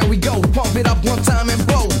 there we go. Pump it up one time and blow.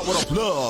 What with a plug.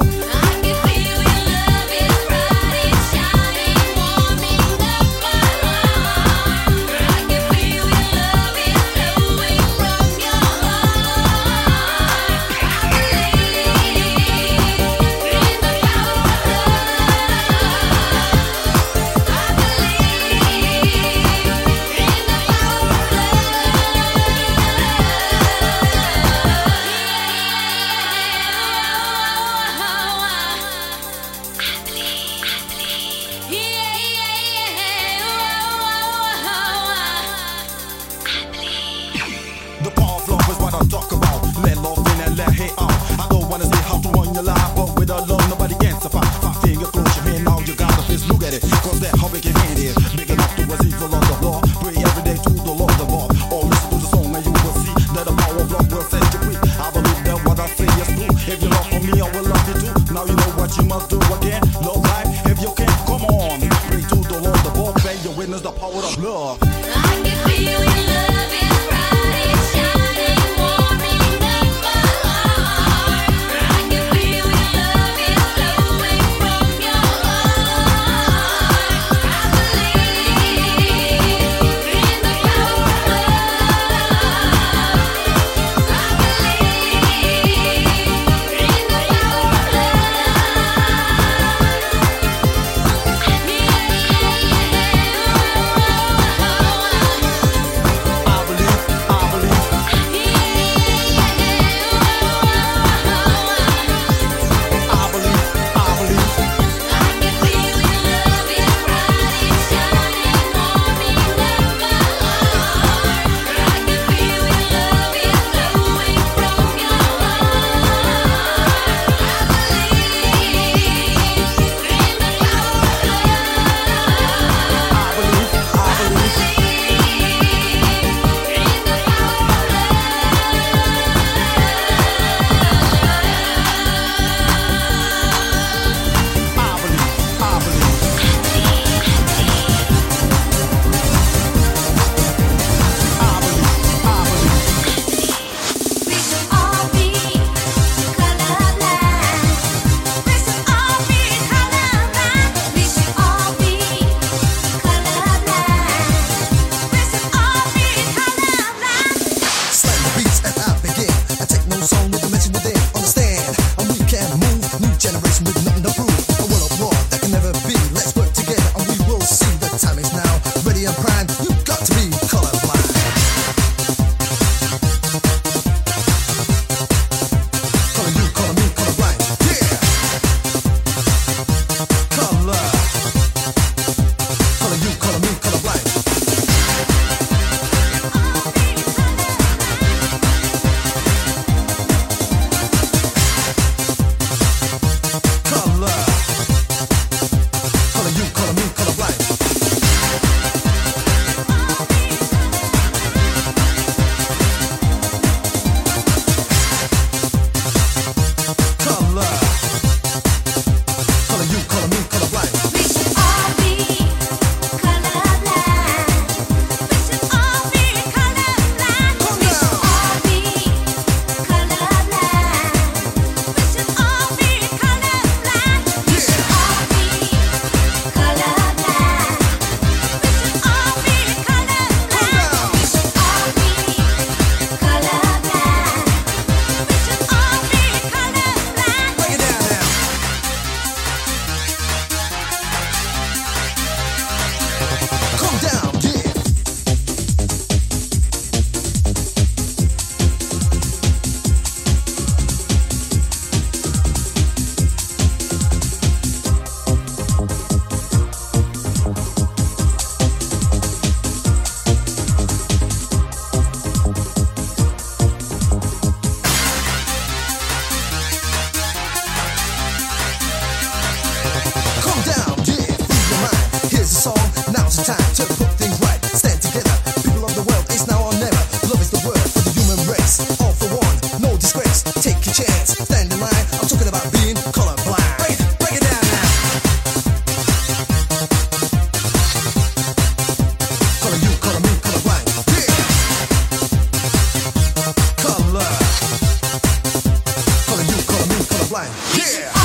Yeah.